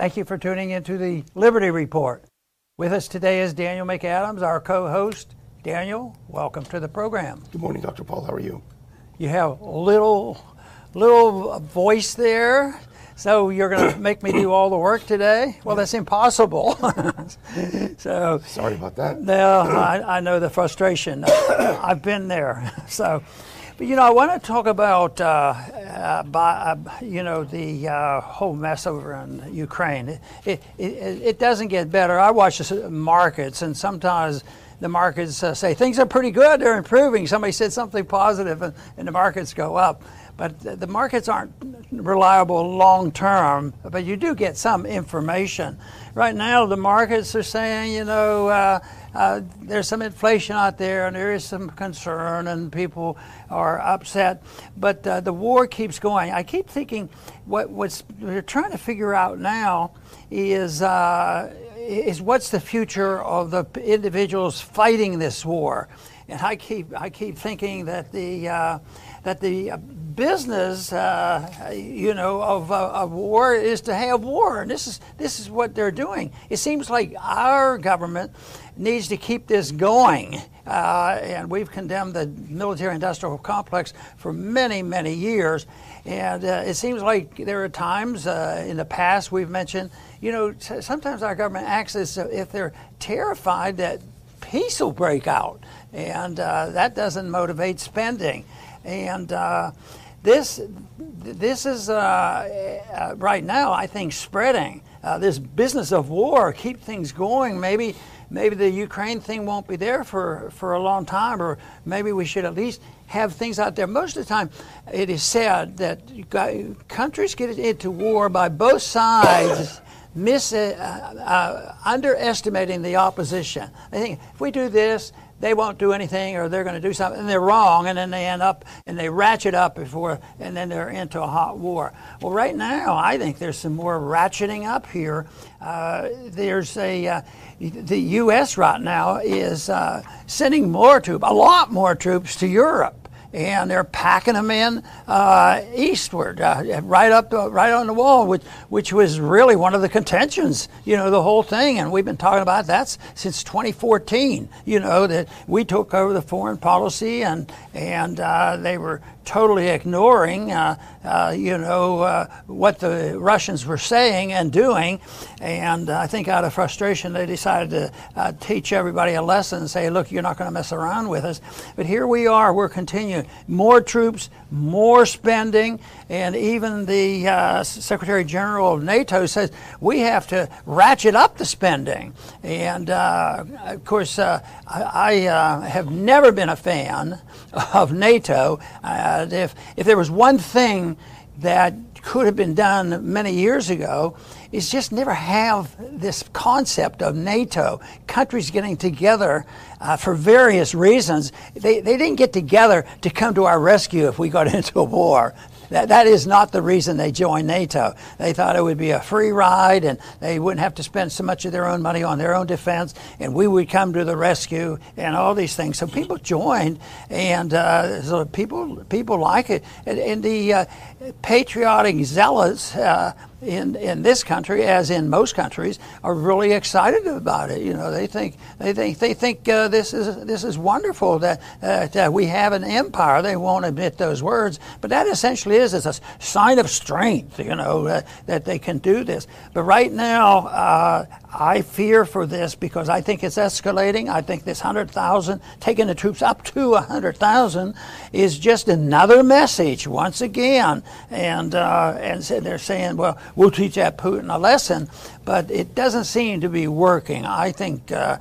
Thank you for tuning into the Liberty Report. With us today is Daniel McAdams, our co host. Daniel, welcome to the program. Good morning, Dr. Paul. How are you? You have a little, little voice there. So you're going to make me do all the work today? Well, that's impossible. so sorry about that. No, I, I know the frustration. I've been there. So, but you know, I want to talk about, uh, uh, by, uh, you know, the uh, whole mess over in Ukraine. It, it, it, doesn't get better. I watch the markets, and sometimes the markets uh, say things are pretty good, they're improving. Somebody said something positive, and, and the markets go up. But the markets aren't reliable long term, but you do get some information. Right now, the markets are saying, you know, uh, uh, there's some inflation out there and there is some concern and people are upset. But uh, the war keeps going. I keep thinking what what's we're trying to figure out now is uh, is what's the future of the individuals fighting this war. And I keep I keep thinking that the uh, that the business, uh, you know, of, uh, of war is to have war, and this is this is what they're doing. It seems like our government needs to keep this going, uh, and we've condemned the military-industrial complex for many, many years. And uh, it seems like there are times uh, in the past we've mentioned, you know, sometimes our government acts as if they're terrified that peace will break out, and uh, that doesn't motivate spending. And uh, this, this is uh, right now, I think, spreading. Uh, this business of war, keep things going. Maybe, maybe the Ukraine thing won't be there for, for a long time, or maybe we should at least have things out there. Most of the time, it is said that countries get into war by both sides. Mis, uh, uh, underestimating the opposition. I think if we do this, they won't do anything or they're going to do something and they're wrong and then they end up and they ratchet up before and then they're into a hot war. Well, right now, I think there's some more ratcheting up here. Uh, there's a, uh, the U.S. right now is uh, sending more troops, a lot more troops to Europe and they're packing them in uh, eastward, uh, right up, uh, right on the wall, which which was really one of the contentions, you know, the whole thing. And we've been talking about that since 2014. You know that we took over the foreign policy, and and uh, they were totally ignoring, uh, uh, you know, what the Russians were saying and doing. And I think out of frustration, they decided to teach everybody a lesson and say, look, you're not going to mess around with us. But here we are, we're continuing. More troops, more spending, and even the uh, Secretary General of NATO says we have to ratchet up the spending. And uh, of course, I, I have never been a fan of NATO. Uh, if, if there was one thing that could have been done many years ago, is just never have this concept of NATO, countries getting together uh, for various reasons. They, they didn't get together to come to our rescue if we got into a war. That, that is not the reason they joined NATO. They thought it would be a free ride and they wouldn't have to spend so much of their own money on their own defense and we would come to the rescue and all these things. So people joined and uh, so people, people like it. And, and the uh, patriotic zealots uh, in, in this country, as in most countries, are really excited about it. You know, they think they think they think uh, this is this is wonderful that, uh, that we have an empire. They won't admit those words, but that essentially is is a sign of strength. You know that, that they can do this. But right now, uh, I fear for this because I think it's escalating. I think this 100,000, taking the troops up to 100,000, is just another message once again. And, uh, and they're saying, well, we'll teach that Putin a lesson, but it doesn't seem to be working. I think uh,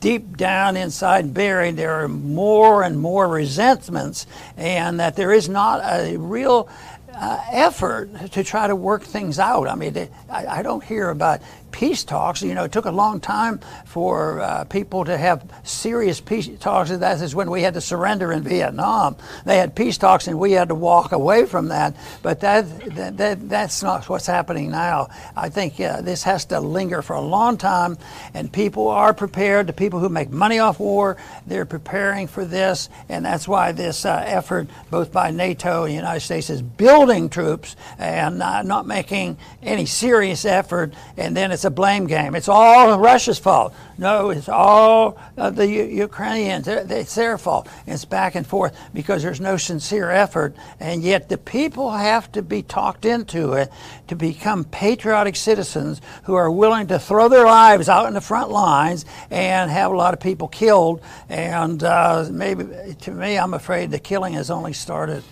deep down inside buried, there are more and more resentments, and that there is not a real uh, effort to try to work things out. I mean, I, I, don't hear about peace talks. You know, it took a long time for uh, people to have serious peace talks. That is when we had to surrender in Vietnam. They had peace talks, and we had to walk away from that. But that, that, that that's not what's happening now. I think uh, this has to linger for a long time, and people are prepared. The people who make money off war, they're preparing for this, and that's why this uh, effort, both by NATO and the United States, is building troops and not making any serious effort, and then it's a blame game. It's all Russia's fault. No, it's all uh, the U- Ukrainians. It's their fault. It's back and forth because there's no sincere effort, and yet the people have to be talked into it to become patriotic citizens who are willing to throw their lives out in the front lines and have a lot of people killed. And uh, maybe, to me, I'm afraid the killing has only started.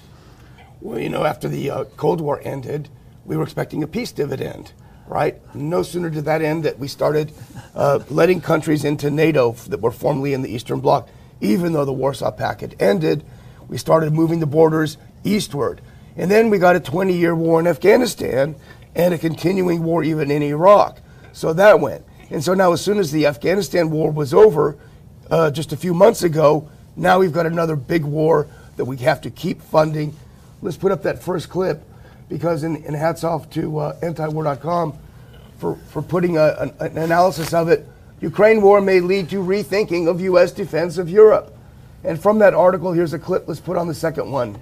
Well, you know, after the uh, Cold War ended, we were expecting a peace dividend, right? No sooner did that end that we started uh, letting countries into NATO that were formerly in the Eastern Bloc. Even though the Warsaw Pact ended, we started moving the borders eastward. And then we got a 20 year war in Afghanistan and a continuing war even in Iraq. So that went. And so now, as soon as the Afghanistan war was over, uh, just a few months ago, now we've got another big war that we have to keep funding let's put up that first clip because, in, hats off to uh, antiwar.com for, for putting a, an, an analysis of it. Ukraine war may lead to rethinking of U.S. defense of Europe. And from that article, here's a clip. Let's put on the second one.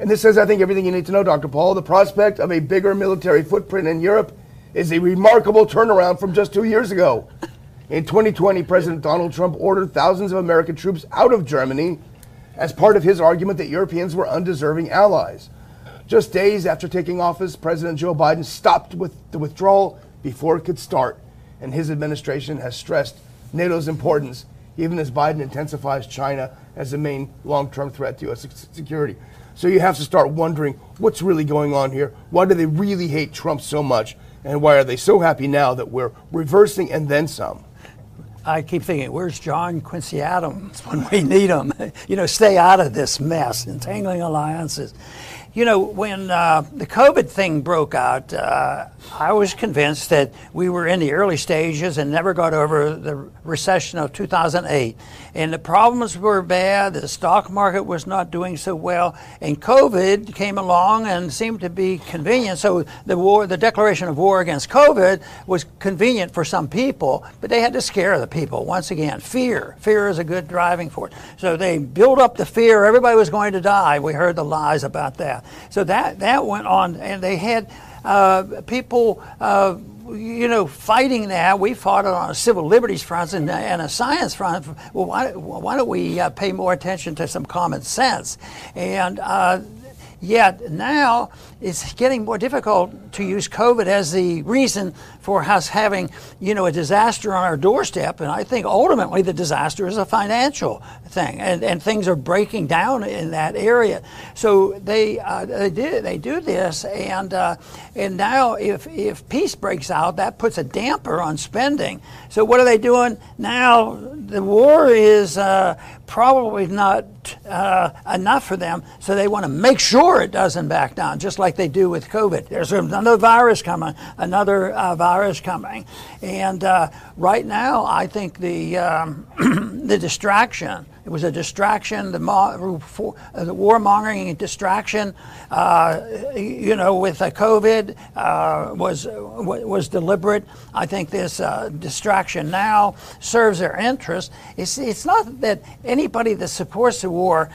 And this says, I think, everything you need to know, Dr. Paul. The prospect of a bigger military footprint in Europe is a remarkable turnaround from just two years ago. In 2020, President Donald Trump ordered thousands of American troops out of Germany as part of his argument that Europeans were undeserving allies. Just days after taking office, President Joe Biden stopped with the withdrawal before it could start, and his administration has stressed NATO's importance, even as Biden intensifies China as the main long term threat to U.S. security. So you have to start wondering what's really going on here. Why do they really hate Trump so much? And why are they so happy now that we're reversing and then some? I keep thinking, where's John Quincy Adams when we need him? you know, stay out of this mess, entangling alliances. You know, when uh, the COVID thing broke out, uh, I was convinced that we were in the early stages and never got over the recession of 2008. And the problems were bad, the stock market was not doing so well, and COVID came along and seemed to be convenient. So the war, the declaration of war against COVID was convenient for some people, but they had to scare the people. Once again, fear. Fear is a good driving force. So they built up the fear. Everybody was going to die. We heard the lies about that. So that, that went on, and they had uh, people. Uh, you know, fighting that, we fought it on a civil liberties front and, and a science front. Well, why, why don't we uh, pay more attention to some common sense? And uh, Yet now it's getting more difficult to use COVID as the reason for us having, you know, a disaster on our doorstep. And I think ultimately the disaster is a financial thing, and, and things are breaking down in that area. So they uh, they do they do this, and uh, and now if if peace breaks out, that puts a damper on spending. So what are they doing now? The war is uh, probably not uh, enough for them, so they want to make sure it doesn't back down, just like they do with COVID. There's another virus coming, another uh, virus coming, and uh, right now I think the um, the distraction. It was a distraction, the, mo- for, uh, the distraction, uh, you know, with the COVID uh, was was deliberate. I think this uh, distraction now serves their interest. It's, it's not that anybody that supports the war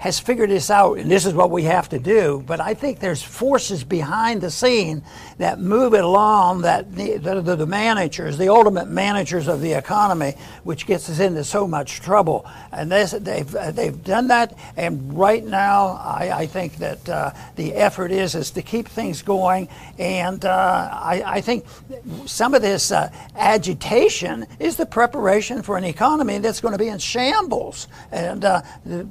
has figured this out and this is what we have to do. But I think there's forces behind the scene that move it along that the, the, the, managers, the ultimate managers of the economy, which gets us into so much trouble. And this, they've, they've done that. And right now, I, I think that uh, the effort is, is to keep things going. And uh, I, I, think some of this uh, agitation is the preparation for an economy that's going to be in shambles. And, uh,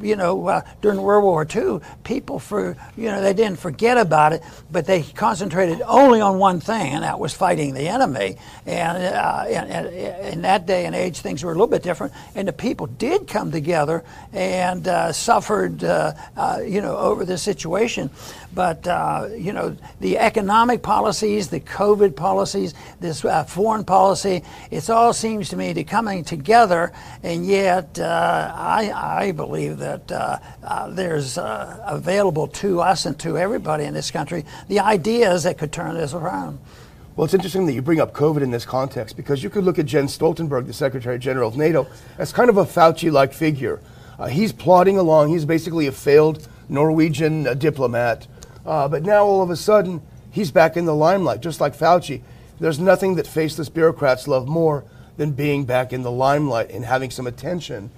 you know, uh, during World War II, people for you know they didn't forget about it, but they concentrated only on one thing, and that was fighting the enemy. And uh, in, in, that day and age, things were a little bit different, and the people did come together and uh, suffered, uh, uh you know, over this situation. But uh, you know, the economic policies, the COVID policies, this uh, foreign policy, it all seems to me to coming together, and yet I, I believe that there's available to us and to everybody in this country the ideas that could turn this around. Well, it's interesting that you bring up COVID in this context because you could look at Jens Stoltenberg, the Secretary General of NATO, as kind of a Fauci like figure. Uh, he's plodding along. He's basically a failed Norwegian uh, diplomat. Uh, but now all of a sudden, he's back in the limelight, just like Fauci. There's nothing that faceless bureaucrats love more than being back in the limelight and having some attention.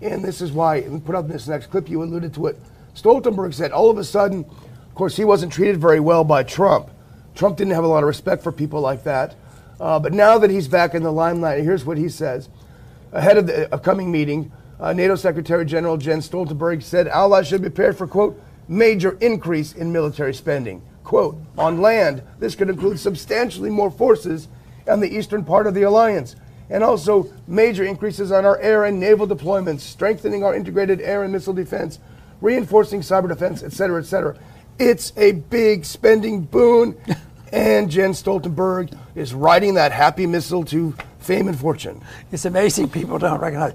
And this is why, we put up this next clip, you alluded to it. Stoltenberg said all of a sudden, of course, he wasn't treated very well by Trump. Trump didn't have a lot of respect for people like that. Uh, but now that he's back in the limelight, here's what he says. Ahead of the upcoming meeting, uh, NATO Secretary General Jens Stoltenberg said allies should be prepared for, quote, major increase in military spending. Quote, on land, this could include substantially more forces on the eastern part of the alliance, and also major increases on our air and naval deployments, strengthening our integrated air and missile defense, reinforcing cyber defense, et cetera, et cetera. It's a big spending boon. and Jens Stoltenberg is riding that happy missile to fame and fortune. It's amazing people don't recognize.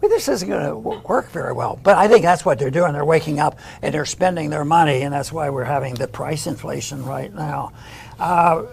Well, this isn't going to work very well. But I think that's what they're doing. They're waking up and they're spending their money, and that's why we're having the price inflation right now. Uh,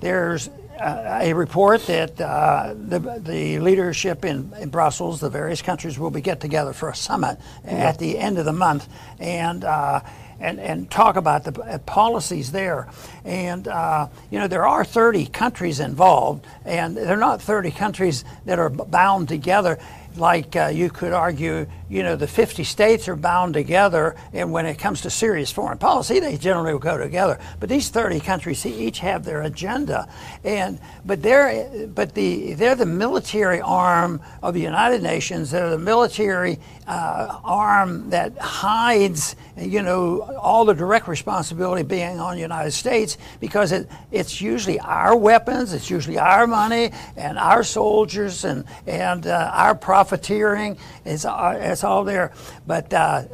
there's uh, a report that uh, the, the leadership in, in, Brussels, the various countries, will be get together for a summit yeah. at the end of the month, and uh, and, and talk about the uh, policies there. And, uh, you know, there are 30 countries involved, and they're not 30 countries that are bound together like uh, you could argue, you know, the 50 states are bound together, and when it comes to serious foreign policy, they generally will go together. But these 30 countries each have their agenda, and but they're but the they're the military arm of the United Nations. They're the military uh, arm that hides, you know, all the direct responsibility being on the United States because it, it's usually our weapons, it's usually our money, and our soldiers, and and uh, our profiteering. It's, uh, it's all there. But uh,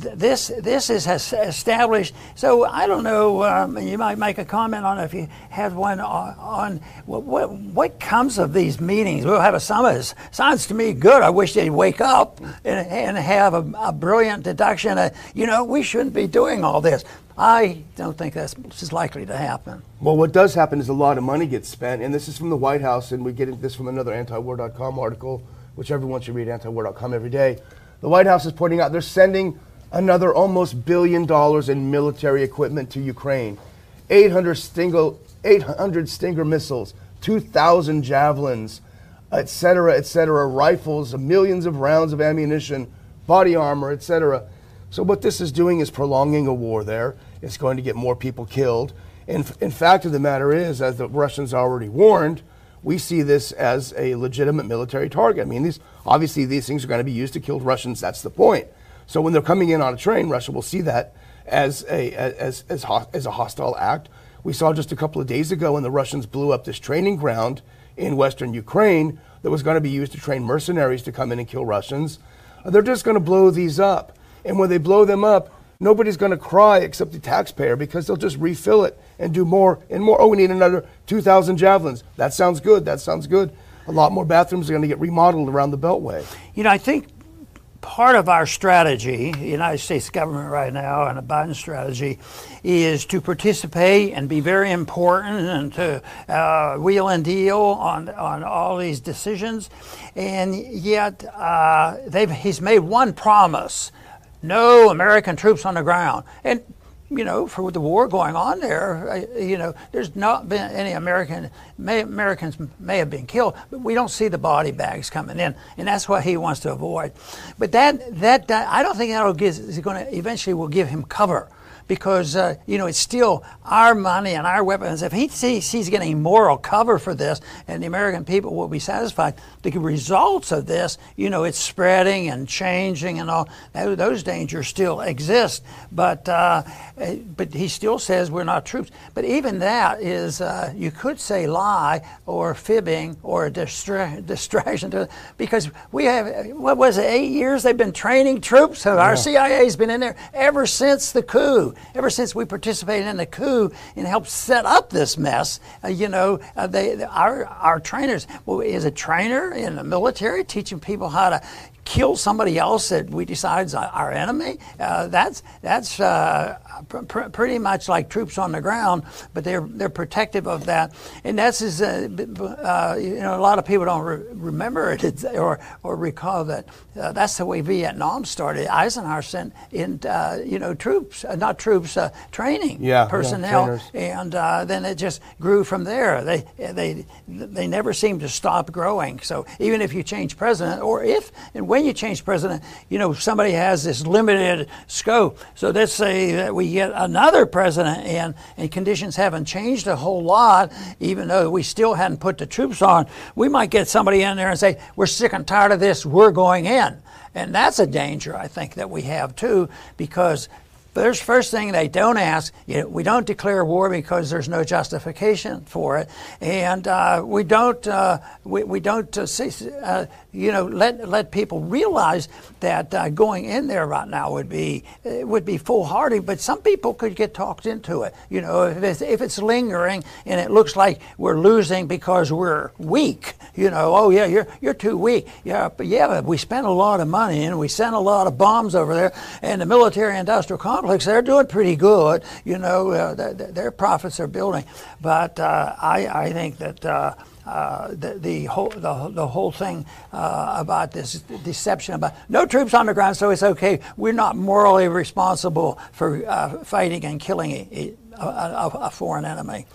th- this this is established. So I don't know. Um, you might make a comment on if you have one on, on what, what, what comes of these meetings. We'll have a summit. Sounds to me good. I wish they'd wake up and, and have a, a brilliant deduction. You know, we shouldn't be doing all this. I don't think that's is likely to happen. Well, what does happen is a lot of money gets spent, and this is from the White House, and we get this from another antiwar.com article which everyone should read antiwar.com every day. The White House is pointing out they're sending another almost billion dollars in military equipment to Ukraine. 800 Stinger, 800 Stinger missiles, 2,000 javelins, etc., etc., rifles, millions of rounds of ammunition, body armor, etc. So what this is doing is prolonging a war there. It's going to get more people killed. And in fact of the matter is, as the Russians already warned, we see this as a legitimate military target. I mean, these obviously these things are going to be used to kill Russians. That's the point. So when they're coming in on a train, Russia will see that as a as as, as a hostile act. We saw just a couple of days ago when the Russians blew up this training ground in western Ukraine that was going to be used to train mercenaries to come in and kill Russians. They're just going to blow these up, and when they blow them up, nobody's going to cry except the taxpayer because they'll just refill it and do more and more. Oh, we need another 2,000 javelins. That sounds good. That sounds good. A lot more bathrooms are going to get remodeled around the Beltway. You know, I think part of our strategy, the United States government right now, and the Biden strategy, is to participate and be very important and to uh, wheel and deal on, on all these decisions. And yet, uh, they've, he's made one promise no American troops on the ground. And you know, for the war going on there, you know, there's not been any American may, Americans may have been killed, but we don't see the body bags coming in, and that's what he wants to avoid. But that that, that I don't think that'll is going to eventually will give him cover because uh, you know it's still our money and our weapons. If he sees he's getting moral cover for this, and the American people will be satisfied, the results of this, you know, it's spreading and changing and all. Those dangers still exist, but uh, eh, but he still says we're not troops. But even that is, uh, you could say lie or fibbing or a distra- distraction to, because we have what was it eight years they've been training troops. Our CIA's been in there ever since the coup, ever since we participated in the coup and helped set up this mess. Uh, you know, uh, they our our trainers. Well, is a trainer in the military teaching people how to kill somebody else that we decide is our enemy. Uh, that's that's uh, pr- pretty much like troops on the ground, but they're they're protective of that. And that's is uh, uh you know a lot of people don't re- remember it or or recall that uh, that's the way Vietnam started. Eisenhower sent in uh, you know troops, not troops, training yeah, personnel, yeah, and then it just grew from there. They they they never seemed to stop growing. So even if you change president, or if and when you change president, you know, somebody has this limited scope. So let's say that we get another president in and conditions haven't changed a whole lot, even though we still hadn't put the troops on, we might get somebody in there and say, we're sick and tired of this, we're going in. And that's a danger, I think, that we have too, because there's first thing they don't ask. You know, we don't declare war because there's no justification for it, and uh, we don't uh, we, we don't uh, say, uh, you know let let people realize that uh, going in there right now would be would be foolhardy. But some people could get talked into it. You know, if it's, if it's lingering and it looks like we're losing because we're weak. You know, oh yeah, you're you're too weak. Yeah, but yeah, but we spent a lot of money and we sent a lot of bombs over there, and the military-industrial complex they're doing pretty good. You know, uh, th- their profits are building. But uh, I, I think that. Uh, uh, the, the, whole the, the whole thing uh, about this deception about no troops on the ground, so it's okay. We're not morally responsible for uh, fighting and killing a, a, a, foreign enemy.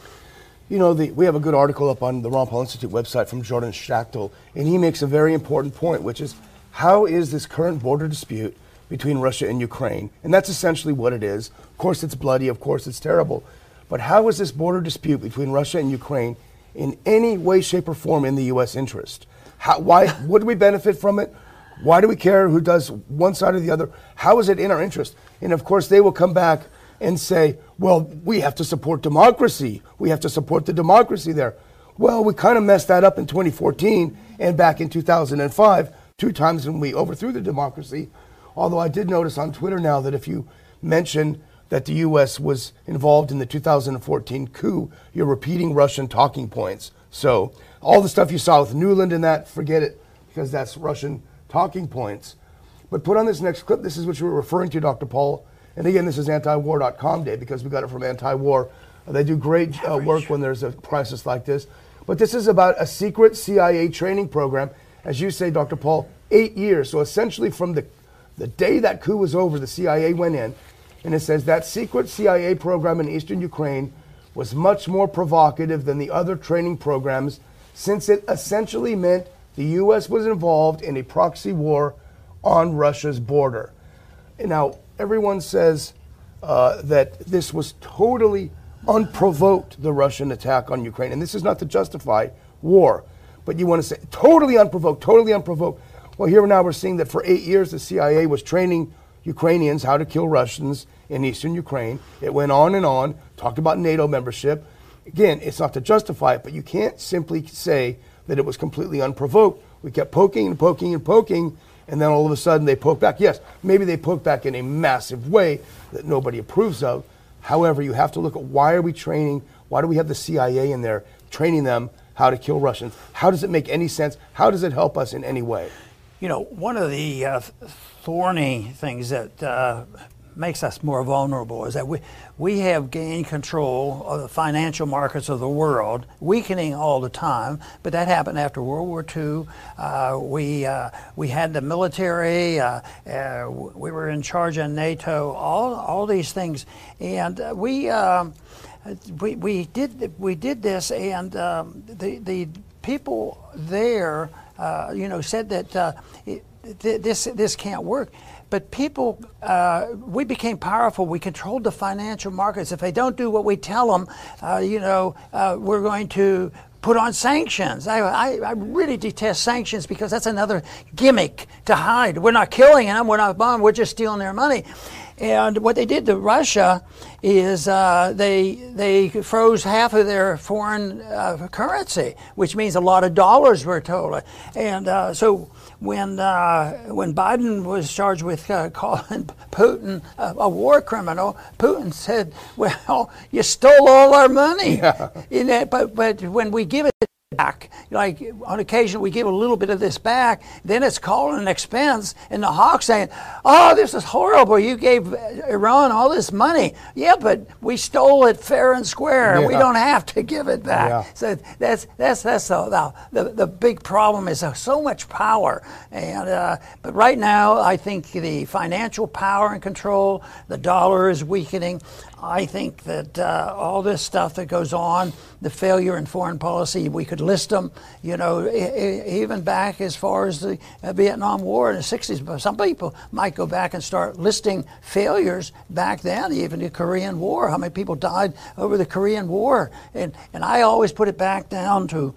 You know, the, we have a good article up on the Ron Paul Institute website from Jordan Schachtel, and he makes a very important point, which is how is this current border dispute between Russia and Ukraine. And that's essentially what it is. Of course, it's bloody. Of course, it's terrible. But how is this border dispute between Russia and Ukraine in any way, shape, or form in the U.S. interest? How, why would we benefit from it? Why do we care who does one side or the other? How is it in our interest? And of course, they will come back and say, well, we have to support democracy. We have to support the democracy there. Well, we kind of messed that up in 2014 and back in 2005, two times when we overthrew the democracy. Although I did notice on Twitter now that if you mention that the U.S. was involved in the 2014 coup, you're repeating Russian talking points. So all the stuff you saw with Nuland and that, forget it, because that's Russian talking points. But put on this next clip. This is what you were referring to, Dr. Paul. And again, this is antiwar.com day because we got it from Antiwar. They do great uh, work when there's a crisis like this. But this is about a secret CIA training program, as you say, Dr. Paul, eight years. So essentially, from the the day that coup was over, the CIA went in, and it says that secret CIA program in eastern Ukraine was much more provocative than the other training programs since it essentially meant the U.S. was involved in a proxy war on Russia's border. Now, everyone says uh, that this was totally unprovoked, the Russian attack on Ukraine. And this is not to justify war, but you want to say totally unprovoked, totally unprovoked. Well, here now we're seeing that for eight years the CIA was training Ukrainians how to kill Russians in eastern Ukraine. It went on and on, talked about NATO membership. Again, it's not to justify it, but you can't simply say that it was completely unprovoked. We kept poking and poking and poking, and then all of a sudden they poke back. Yes, maybe they poke back in a massive way that nobody approves of. However, you have to look at why are we training? Why do we have the CIA in there training them how to kill Russians? How does it make any sense? How does it help us in any way? You know, one of the uh, thorny things that uh, makes us more vulnerable is that we, we have gained control of the financial markets of the world, weakening all the time. But that happened after World War II. Uh, we, uh, we had the military, uh, uh we were in charge of NATO, all, all these things. And we, um, we, we, did, we did this, and um, the, the people there uh, you know, said that uh, it, this this can't work. but people, uh, we became powerful. We controlled the financial markets. If they don't do what we tell them, uh, you know, uh, we're going to put on sanctions. I, I, I, really detest sanctions because that's another gimmick to hide. We're not killing them, we're not bombing, we're just stealing their money. And what they did to Russia is uh, they they froze half of their foreign uh, currency, which means a lot of dollars were told. And uh, so when uh, when Biden was charged with uh, calling Putin a, a, war criminal, Putin said, "Well, you stole all our money." Yeah. but but when we give it back. Like on occasion, we give a little bit of this back, then it's called an expense, and the hawk saying, "Oh, this is horrible! You gave Iran all this money." Yeah, but we stole it fair and square. Yeah. We don't have to give it back. Yeah. So that's that's that's the, the the big problem is so much power, and uh, but right now I think the financial power and control, the dollar is weakening. I think that uh, all this stuff that goes on, the failure in foreign policy, we could list them, you know, even back as far as the uh, Vietnam War in the 60s. But some people might go back and start listing failures back then, even the Korean War, how many people died over the Korean War. And, and I always put it back down to,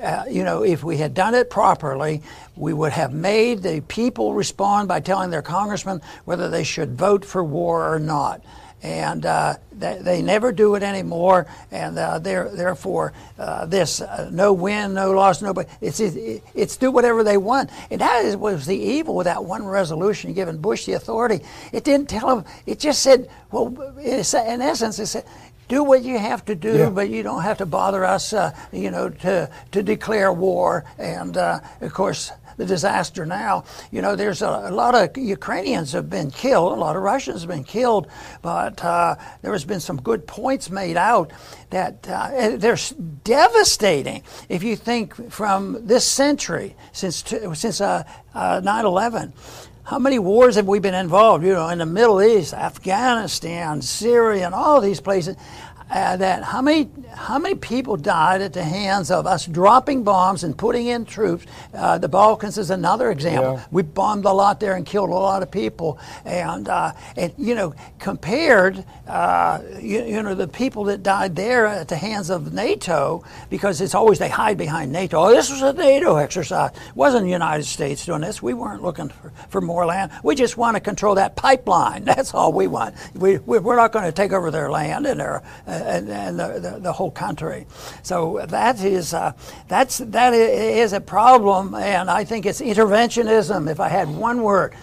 uh, you know, if we had done it properly, we would have made the people respond by telling their congressmen whether they should vote for war or not and uh, they, they, never do it anymore. And uh, therefore, uh, this uh, no win, no loss, no. But it's it's do whatever they want, and that is, was the evil with that one resolution giving Bush the authority. It didn't tell him. It just said, well, in essence, it said. Do what you have to do, yeah. but you don't have to bother us, uh, you know, to, to declare war. And uh, of course, the disaster now. You know, there's a, a, lot of Ukrainians have been killed, a lot of Russians have been killed, but uh, there has been some good points made out that uh, they're devastating. If you think from this century, since since uh, 9/11. Uh, how many wars have we been involved? You know, in the Middle East, Afghanistan, Syria, and all these places uh, that how many how many people died at the hands of us dropping bombs and putting in troops? Uh, the Balkans is another example. Yeah. We bombed a lot there and killed a lot of people. And uh, and you know compared, uh, you, you, know the people that died there at the hands of NATO because it's always they hide behind NATO. Oh, this was a NATO exercise. It wasn't the United States doing this. We weren't looking for, for more land. We just want to control that pipeline. That's all we want. We, we're not going to take over their land and their uh, and, and the, the, the, whole country. So that is uh, that's that is a problem, and I think it's interventionism. If I had one word,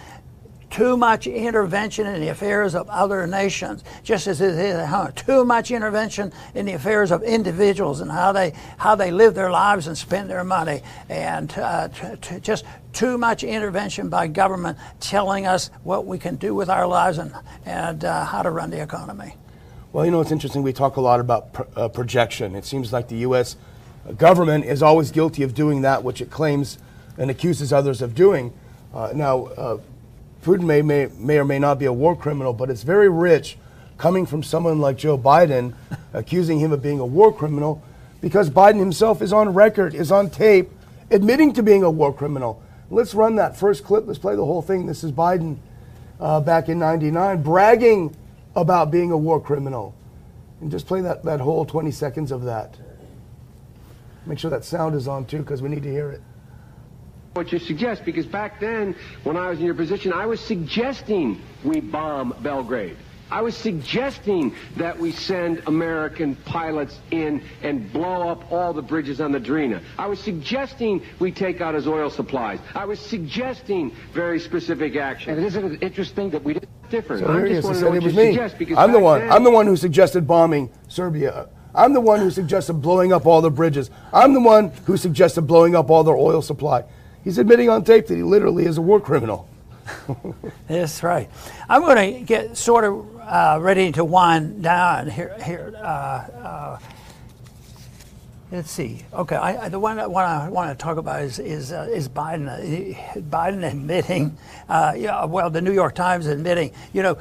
too much intervention in the affairs of other nations, just as it is at home. Too much intervention in the affairs of individuals and how they how they live their lives and spend their money, and uh, t- t- just too much intervention by government telling us what we can do with our lives and and uh, how to run the economy. Well, you know, it's interesting. We talk a lot about pr- uh, projection. It seems like the U.S. government is always guilty of doing that which it claims and accuses others of doing. Uh, now, uh, Putin may, may, may or may not be a war criminal, but it's very rich coming from someone like Joe Biden accusing him of being a war criminal because Biden himself is on record, is on tape, admitting to being a war criminal. Let's run that first clip. Let's play the whole thing. This is Biden uh, back in 99 bragging about being a war criminal. And just play that, that whole 20 seconds of that. Make sure that sound is on too, because we need to hear it. What you suggest, because back then, when I was in your position, I was suggesting we bomb Belgrade. I was suggesting that we send American pilots in and blow up all the bridges on the Drina. I was suggesting we take out his oil supplies. I was suggesting very specific action. And isn't it interesting that we did different? So I just want to know what you me. suggest because I'm the one. Then, I'm the one who suggested bombing Serbia. I'm the one who suggested blowing up all the bridges. I'm the one who suggested blowing up all their oil supply. He's admitting on tape that he literally is a war criminal. That's right. I'm going to get sort of uh, ready to wind down here. Here, uh, uh, let's see. Okay, I, I, the one, one I want to talk about is is, uh, is Biden. Biden admitting, uh, yeah, well, the New York Times admitting, you know,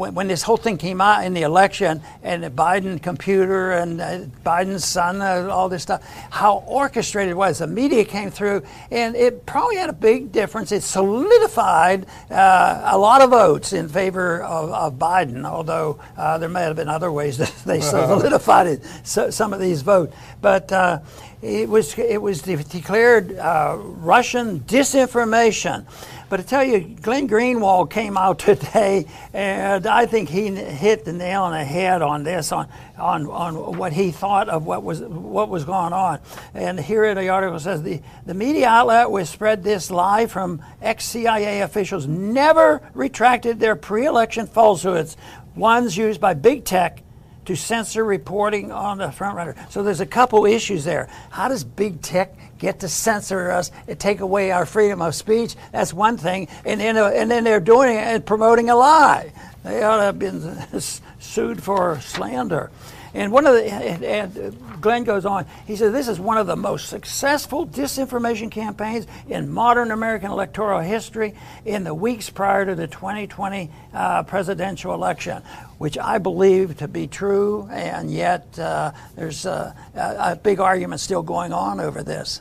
when, when, this whole thing came out in the election and the Biden computer and uh, Biden's son, uh, all this stuff, how orchestrated it was. The media came through, and it probably had a big difference. It solidified uh, a lot of votes in favor of, of Biden, although uh, there may have been other ways that they solidified it, so, some of these votes. But uh, it was it was declared uh, Russian disinformation. But I tell you, Glenn Greenwald came out today, and I think he hit the nail on the head on this, on on, on what he thought of what was what was going on. And here in the article says the, the media outlet which spread this lie from ex-CIA officials never retracted their pre-election falsehoods, ones used by big tech to censor reporting on the front runner. So there's a couple issues there. How does big tech get to censor us and take away our freedom of speech? That's one thing. And then, uh, and then they're doing it and promoting a lie. They ought to have been sued for slander. And one of the, and Glenn goes on, he says, this is one of the most successful disinformation campaigns in modern American electoral history in the weeks prior to the 2020 uh, presidential election, which I believe to be true, and yet uh, there's a, a, big argument still going on over this.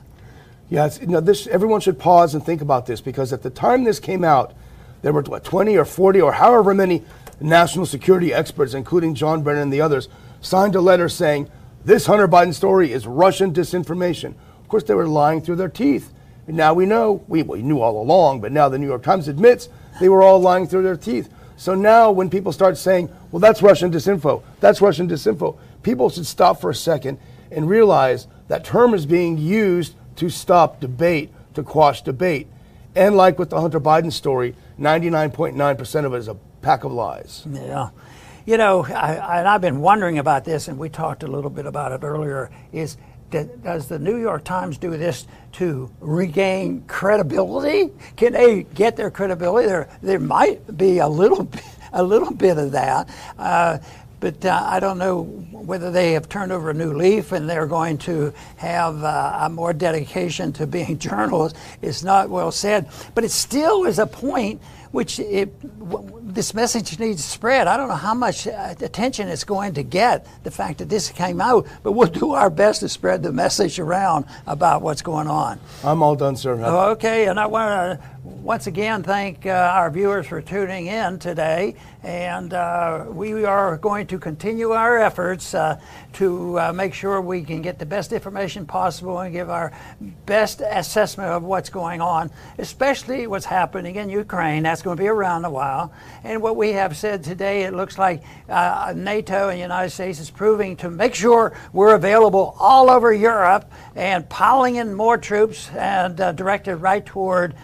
Yeah, you know, this, everyone should pause and think about this because at the time this came out, there were what, 20 or 40 or however many national security experts, including John Brennan and the others, signed a letter saying, This Hunter Biden story is Russian disinformation. Of course, they were lying through their teeth. And now we know, we, we knew all along, but now the New York Times admits they were all lying through their teeth. So now when people start saying, well, that's Russian disinfo, that's Russian disinfo, people should stop for a second and realize that term is being used to stop debate, to quash debate. And like with the Hunter Biden story, 99.9% of it is a pack of lies. Yeah. You know, I, and I've been wondering about this, and we talked a little bit about it earlier. Is does the New York Times do this to regain credibility? Can they get their credibility? There, there might be a little, a little bit of that. Uh, but uh, I don't know whether they have turned over a new leaf and they're going to have uh, a more dedication to being journalists. It's not well said, but it still is a point which it, this message needs to spread. I don't know how much uh, attention it's going to get, the fact that this came out, but we'll do our best to spread the message around about what's going on. I'm all done, sir. Okay, and I want to once again thank uh, our viewers for tuning in today. And uh, we are going to continue our efforts uh, to uh, make sure we can get the best information possible and give our best assessment of what's going on, especially what's happening in Ukraine. That's going to be around a while. And what we have said today, it looks like uh, NATO and the United States is proving to make sure we're available all over Europe and piling in more troops and uh, directed right toward,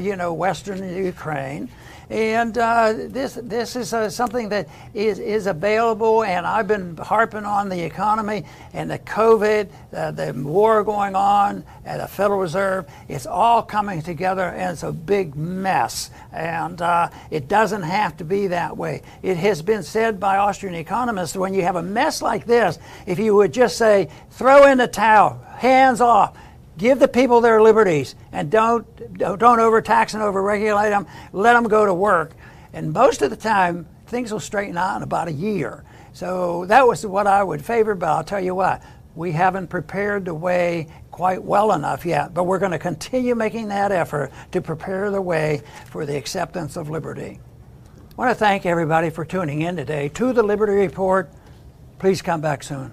you know, western Ukraine. And uh, this this is uh, something that is, is available, and I've been harping on the economy and the COVID, uh, the war going on at the Federal Reserve. It's all coming together, and it's a big mess. And uh, it doesn't have to be that way. It has been said by Austrian economists when you have a mess like this, if you would just say, throw in the towel, hands off, Give the people their liberties and don't, don't overtax and overregulate them. Let them go to work. And most of the time, things will straighten out in about a year. So that was what I would favor, but I'll tell you what, we haven't prepared the way quite well enough yet, but we're going to continue making that effort to prepare the way for the acceptance of liberty. I want to thank everybody for tuning in today to the Liberty Report. Please come back soon.